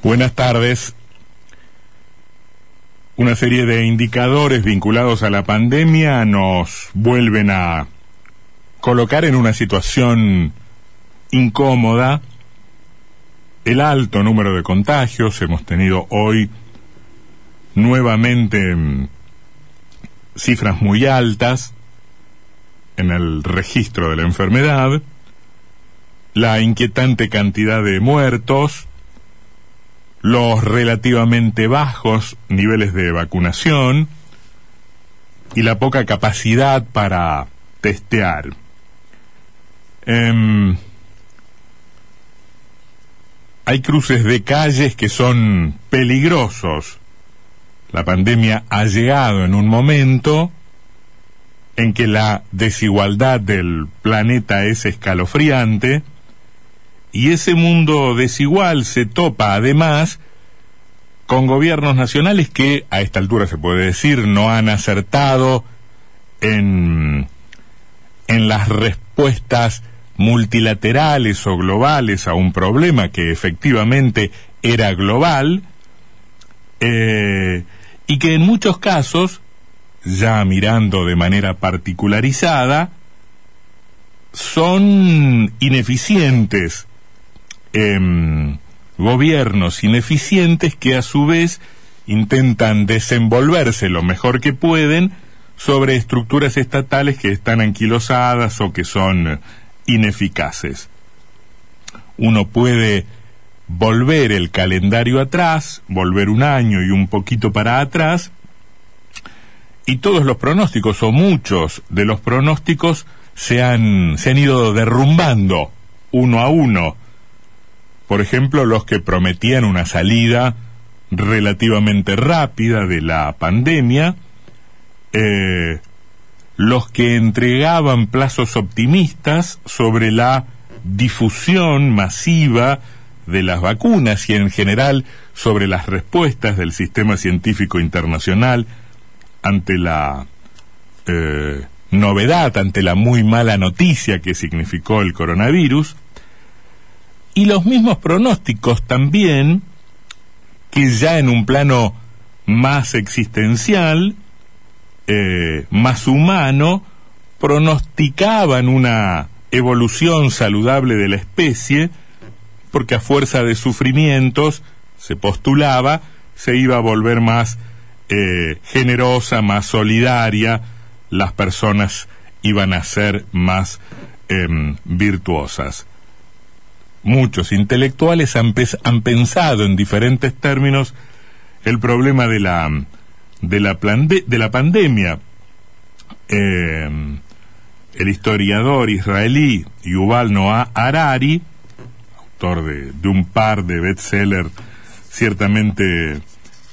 Buenas tardes. Una serie de indicadores vinculados a la pandemia nos vuelven a colocar en una situación incómoda. El alto número de contagios, hemos tenido hoy nuevamente mm, cifras muy altas en el registro de la enfermedad, la inquietante cantidad de muertos, los relativamente bajos niveles de vacunación y la poca capacidad para testear. Em, hay cruces de calles que son peligrosos. La pandemia ha llegado en un momento en que la desigualdad del planeta es escalofriante, y ese mundo desigual se topa además con gobiernos nacionales que a esta altura se puede decir no han acertado en, en las respuestas multilaterales o globales a un problema que efectivamente era global eh, y que en muchos casos, ya mirando de manera particularizada, son ineficientes Em, gobiernos ineficientes que a su vez intentan desenvolverse lo mejor que pueden sobre estructuras estatales que están anquilosadas o que son ineficaces. Uno puede volver el calendario atrás, volver un año y un poquito para atrás, y todos los pronósticos, o muchos de los pronósticos, se han, se han ido derrumbando uno a uno por ejemplo, los que prometían una salida relativamente rápida de la pandemia, eh, los que entregaban plazos optimistas sobre la difusión masiva de las vacunas y en general sobre las respuestas del sistema científico internacional ante la eh, novedad, ante la muy mala noticia que significó el coronavirus, y los mismos pronósticos también, que ya en un plano más existencial, eh, más humano, pronosticaban una evolución saludable de la especie, porque a fuerza de sufrimientos, se postulaba, se iba a volver más eh, generosa, más solidaria, las personas iban a ser más em, virtuosas muchos intelectuales han, pensado en diferentes términos el problema de la, de la, de la pandemia. Eh, el historiador israelí Yuval Noah Harari, autor de, un par de bestsellers ciertamente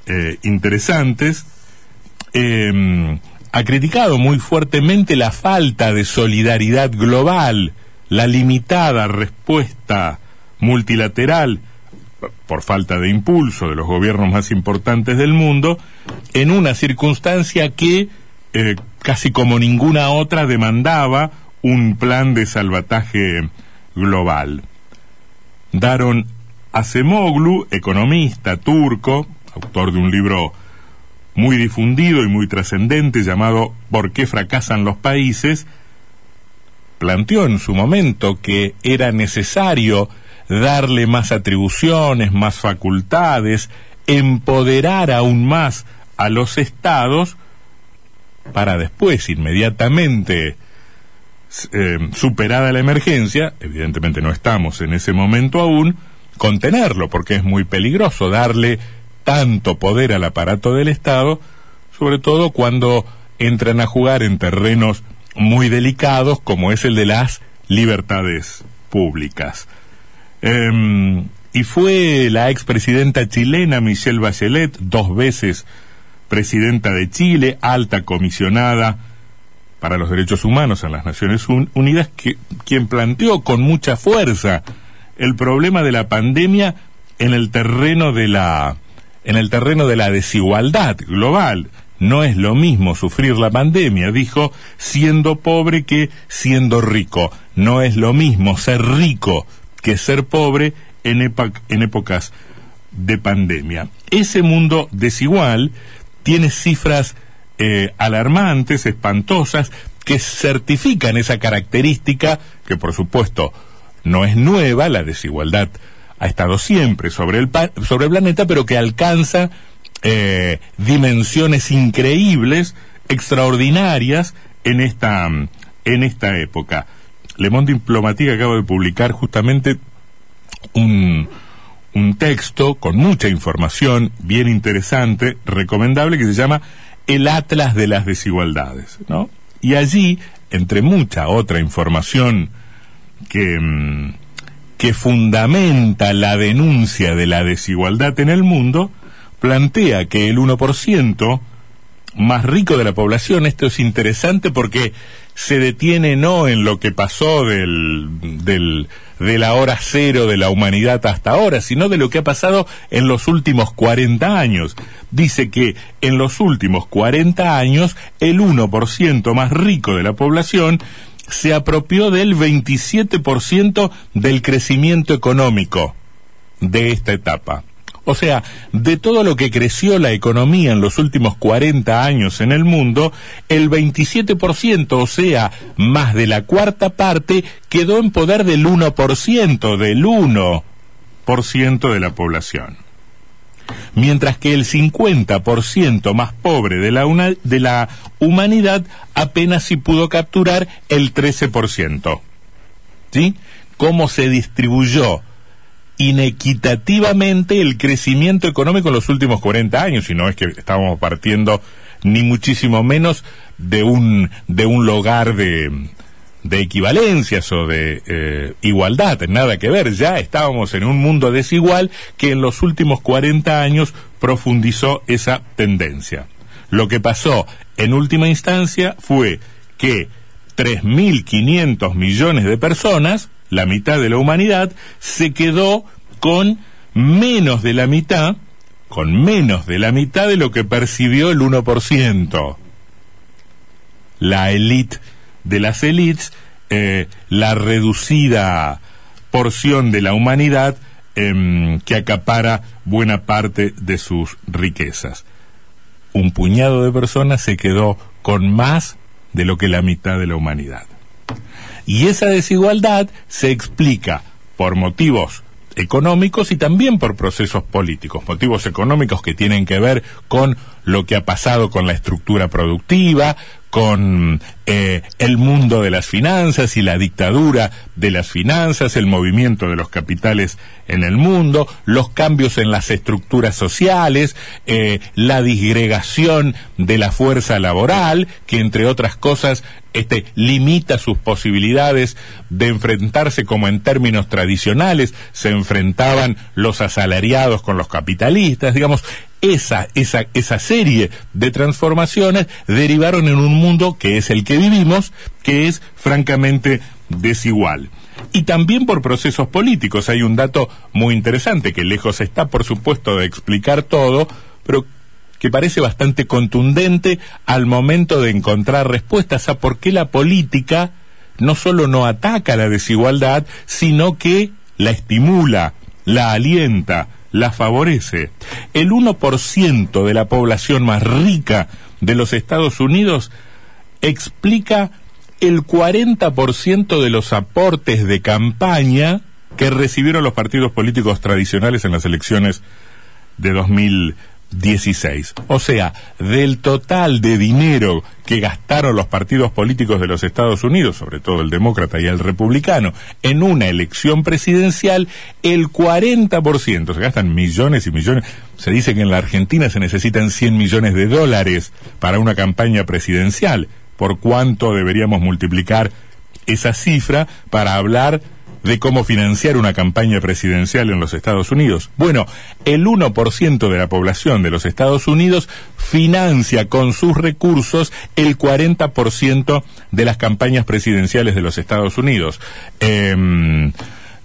eh, interesantes, eh, ha criticado muy fuertemente la falta de solidaridad global la limitada respuesta multilateral por falta de impulso de los gobiernos más importantes del mundo, en una circunstancia que, eh, casi como ninguna otra, demandaba un plan de salvataje global. Daron Acemoglu, economista turco, autor de un libro muy difundido y muy trascendente llamado ¿Por qué fracasan los países?, planteó en su momento que era necesario darle más atribuciones, más facultades, empoderar aún más a los estados para después, inmediatamente, eh, superada la emergencia, evidentemente no estamos en ese momento aún, contenerlo, porque es muy peligroso darle tanto poder al aparato del Estado, sobre todo cuando entran a jugar en terrenos muy delicados como es el de las libertades públicas. Em, y fue la expresidenta chilena Michelle Bachelet, dos veces presidenta de Chile, alta comisionada para los derechos humanos en las Naciones Unidas, quien planteó con mucha fuerza el problema de la pandemia en el terreno de la en el terreno de la desigualdad global. No es lo mismo sufrir la pandemia, dijo, siendo pobre que siendo rico. No es lo mismo ser rico que ser pobre en, en épocas de pandemia. Ese mundo desigual tiene cifras eh, alarmantes, espantosas, que certifican esa característica que por supuesto no es nueva, la desigualdad ha estado siempre sobre el, sobre el planeta, pero que alcanza eh, dimensiones increíbles, extraordinarias en esta, en esta época. Le Monde Diplomatique acaba de publicar justamente un, un texto con mucha información, bien interesante, recomendable, que se llama El Atlas de las Desigualdades, ¿no? Y allí, entre mucha otra información que, mm, que fundamenta la denuncia de la desigualdad en el mundo, plantea que el 1% más rico de la población, esto es interesante porque se detiene no en lo que pasó del, del, de la hora cero de la humanidad hasta ahora, sino de lo que ha pasado en los últimos 40 años. Dice que en los últimos 40 años el 1% más rico de la población se apropió del 27% del crecimiento económico de esta etapa. O sea, de todo lo que creció la economía en los últimos 40 años en el mundo, el 27%, o sea, más de la cuarta parte, quedó en poder del 1%, del 1% de la población. Mientras que el 50% más pobre de la, de la humanidad apenas si pudo capturar el 13%. ¿Sí? ¿Cómo se distribuyó inequitativamente el crecimiento económico en los últimos 40 años, y no es que estábamos partiendo ni muchísimo menos de un, de un lugar de, de equivalencias o de eh, igualdad, nada que ver, ya estábamos en un mundo desigual que en los últimos 40 años profundizó esa tendencia. Lo que pasó en última instancia fue que 3.500 millones de personas la mitad de la humanidad, se quedó con menos de la mitad, con menos de la mitad de lo que percibió el 1%. La élite de las élites, eh, la reducida porción de la humanidad em, que acapara buena parte de sus riquezas. Un puñado de personas se quedó con más de lo que la mitad de la humanidad. Y esa desigualdad se explica por motivos económicos y también por procesos políticos, motivos económicos que tienen que ver con lo que ha pasado con la estructura productiva, con eh, el mundo de las finanzas y la dictadura de las finanzas, el movimiento de los capitales en el mundo, los cambios en las estructuras sociales, eh, la disgregación de la fuerza laboral, que entre otras cosas este, limita sus posibilidades de enfrentarse como en términos tradicionales se enfrentaban los asalariados con los capitalistas, digamos, esa, esa, esa serie de transformaciones derivaron en un mundo que es el que vivimos, que es francamente desigual. Y también por procesos políticos. Hay un dato muy interesante que lejos está, por supuesto, de explicar todo, pero que parece bastante contundente al momento de encontrar respuestas a por qué la política no solo no ataca la desigualdad, sino que la estimula, la alienta, la favorece. El 1% de la población más rica de los Estados Unidos explica el 40% de los aportes de campaña que recibieron los partidos políticos tradicionales en las elecciones de 2000 16. O sea, del total de dinero que gastaron los partidos políticos de los Estados Unidos, sobre todo el demócrata y el republicano, en una elección presidencial, el 40%, se gastan millones y millones, se dice que en la Argentina se necesitan 100 millones de dólares para una campaña presidencial. ¿Por cuánto deberíamos multiplicar esa cifra para hablar de cómo financiar una campaña presidencial en los Estados Unidos. Bueno, el 1% de la población de los Estados Unidos financia con sus recursos el 40% de las campañas presidenciales de los Estados Unidos. Em,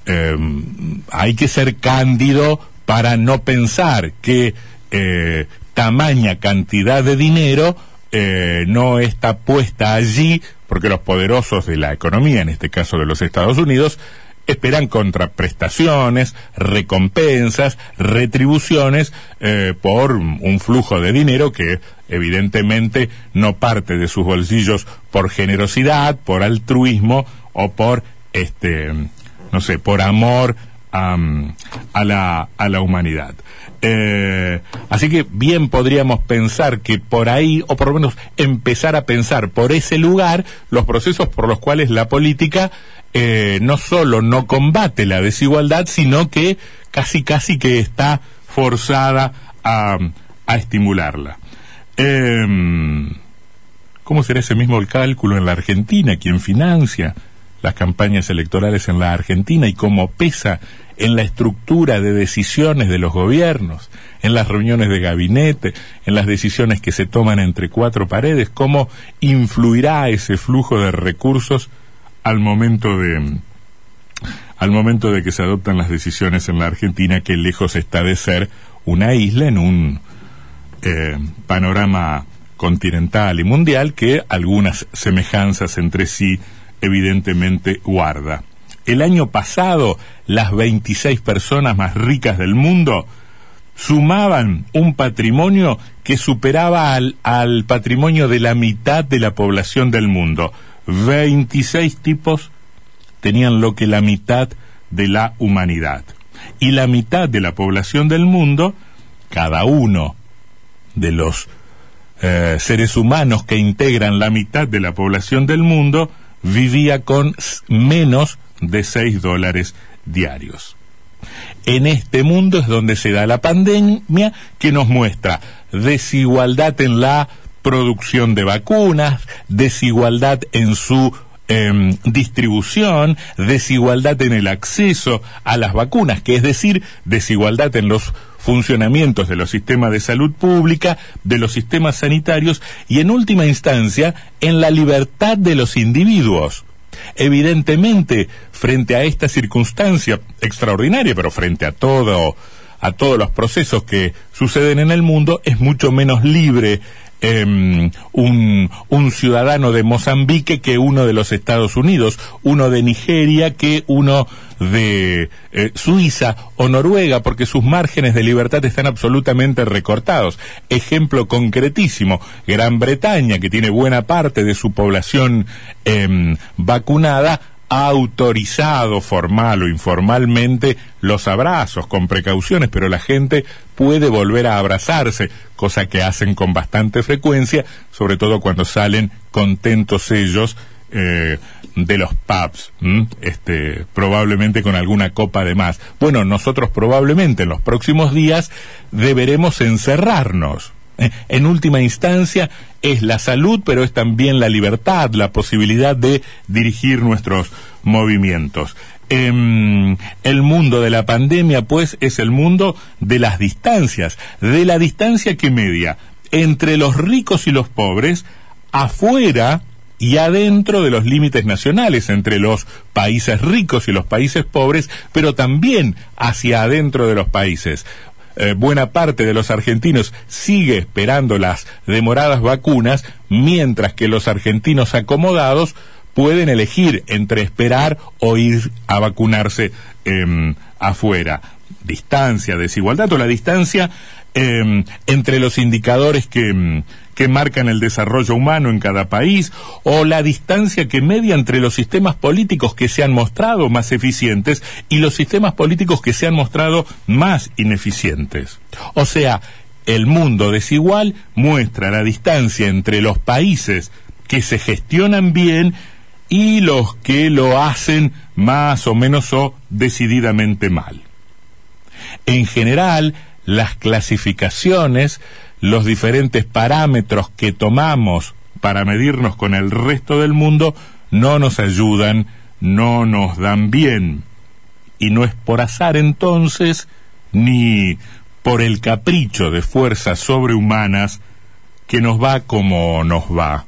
em, hay que ser cándido para no pensar que eh, tamaña cantidad de dinero eh, no está puesta allí porque los poderosos de la economía, en este caso de los Estados Unidos, esperan contraprestaciones, recompensas, retribuciones eh, por un flujo de dinero que evidentemente no parte de sus bolsillos por generosidad, por altruismo o por este no sé, por amor a, la, a la humanidad. Eh, así que bien podríamos pensar que por ahí, o por lo menos empezar a pensar por ese lugar, los procesos por los cuales la política eh, no solo no combate la desigualdad, sino que casi casi que está forzada a, a estimularla. Em, ¿Cómo será ese mismo el cálculo en la Argentina? ¿Quién financia las campañas electorales en la Argentina y cómo pesa en la estructura de decisiones de los gobiernos, en las reuniones de gabinete, en las decisiones que se toman entre cuatro paredes, cómo influirá ese flujo de recursos al momento de al momento de que se adoptan las decisiones en la Argentina, que lejos está de ser una isla en un eh, panorama continental y mundial que algunas semejanzas entre sí evidentemente guarda. El año pasado, las 26 personas más ricas del mundo sumaban un patrimonio que superaba al, al patrimonio de la mitad de la población del mundo. 26 tipos tenían lo que la mitad de la humanidad. Y la mitad de la población del mundo, cada uno de los eh, seres humanos que integran la mitad de la población del mundo, vivía con menos de 6 dólares diarios. En este mundo es donde se da la pandemia que nos muestra desigualdad en la producción de vacunas, desigualdad en su em, distribución, desigualdad en el acceso a las vacunas, que es decir, desigualdad en los funcionamientos de los sistemas de salud pública, de los sistemas sanitarios y en última instancia en la libertad de los individuos. Evidentemente, frente a esta circunstancia extraordinaria, pero frente a todo, a todos los procesos que suceden en el mundo, es mucho menos libre Em, un, un, ciudadano de Mozambique que uno de los Estados Unidos, uno de Nigeria que uno de eh, Suiza o Noruega, porque sus márgenes de libertad están absolutamente recortados. Ejemplo concretísimo, Gran Bretaña, que tiene buena parte de su población em, vacunada, autorizado formal o informalmente los abrazos con precauciones, pero la gente puede volver a abrazarse, cosa que hacen con bastante frecuencia, sobre todo cuando salen contentos ellos eh, de los pubs, este, probablemente con alguna copa de más. Bueno, nosotros probablemente en los próximos días deberemos encerrarnos en última instancia es la salud, pero es también la libertad, la posibilidad de dirigir nuestros movimientos. Em, el mundo de la pandemia, pues, es el mundo de las distancias, de la distancia que media entre los ricos y los pobres, afuera y adentro de los límites nacionales, entre los países ricos y los países pobres, pero también hacia adentro de los países. Eh, buena parte de los argentinos sigue esperando las demoradas vacunas, mientras que los argentinos acomodados pueden elegir entre esperar o ir a vacunarse em, afuera. Distancia, desigualdad o la distancia em, entre los indicadores que, em, que marcan el desarrollo humano en cada país o la distancia que media entre los sistemas políticos que se han mostrado más eficientes y los sistemas políticos que se han mostrado más ineficientes. O sea, el mundo desigual muestra la distancia entre los países que se gestionan bien y los que lo hacen más o menos o decididamente mal. En general, las clasificaciones los diferentes parámetros que tomamos para medirnos con el resto del mundo no nos ayudan, no nos dan bien. Y no es por azar entonces, ni por el capricho de fuerzas sobrehumanas, que nos va como nos va.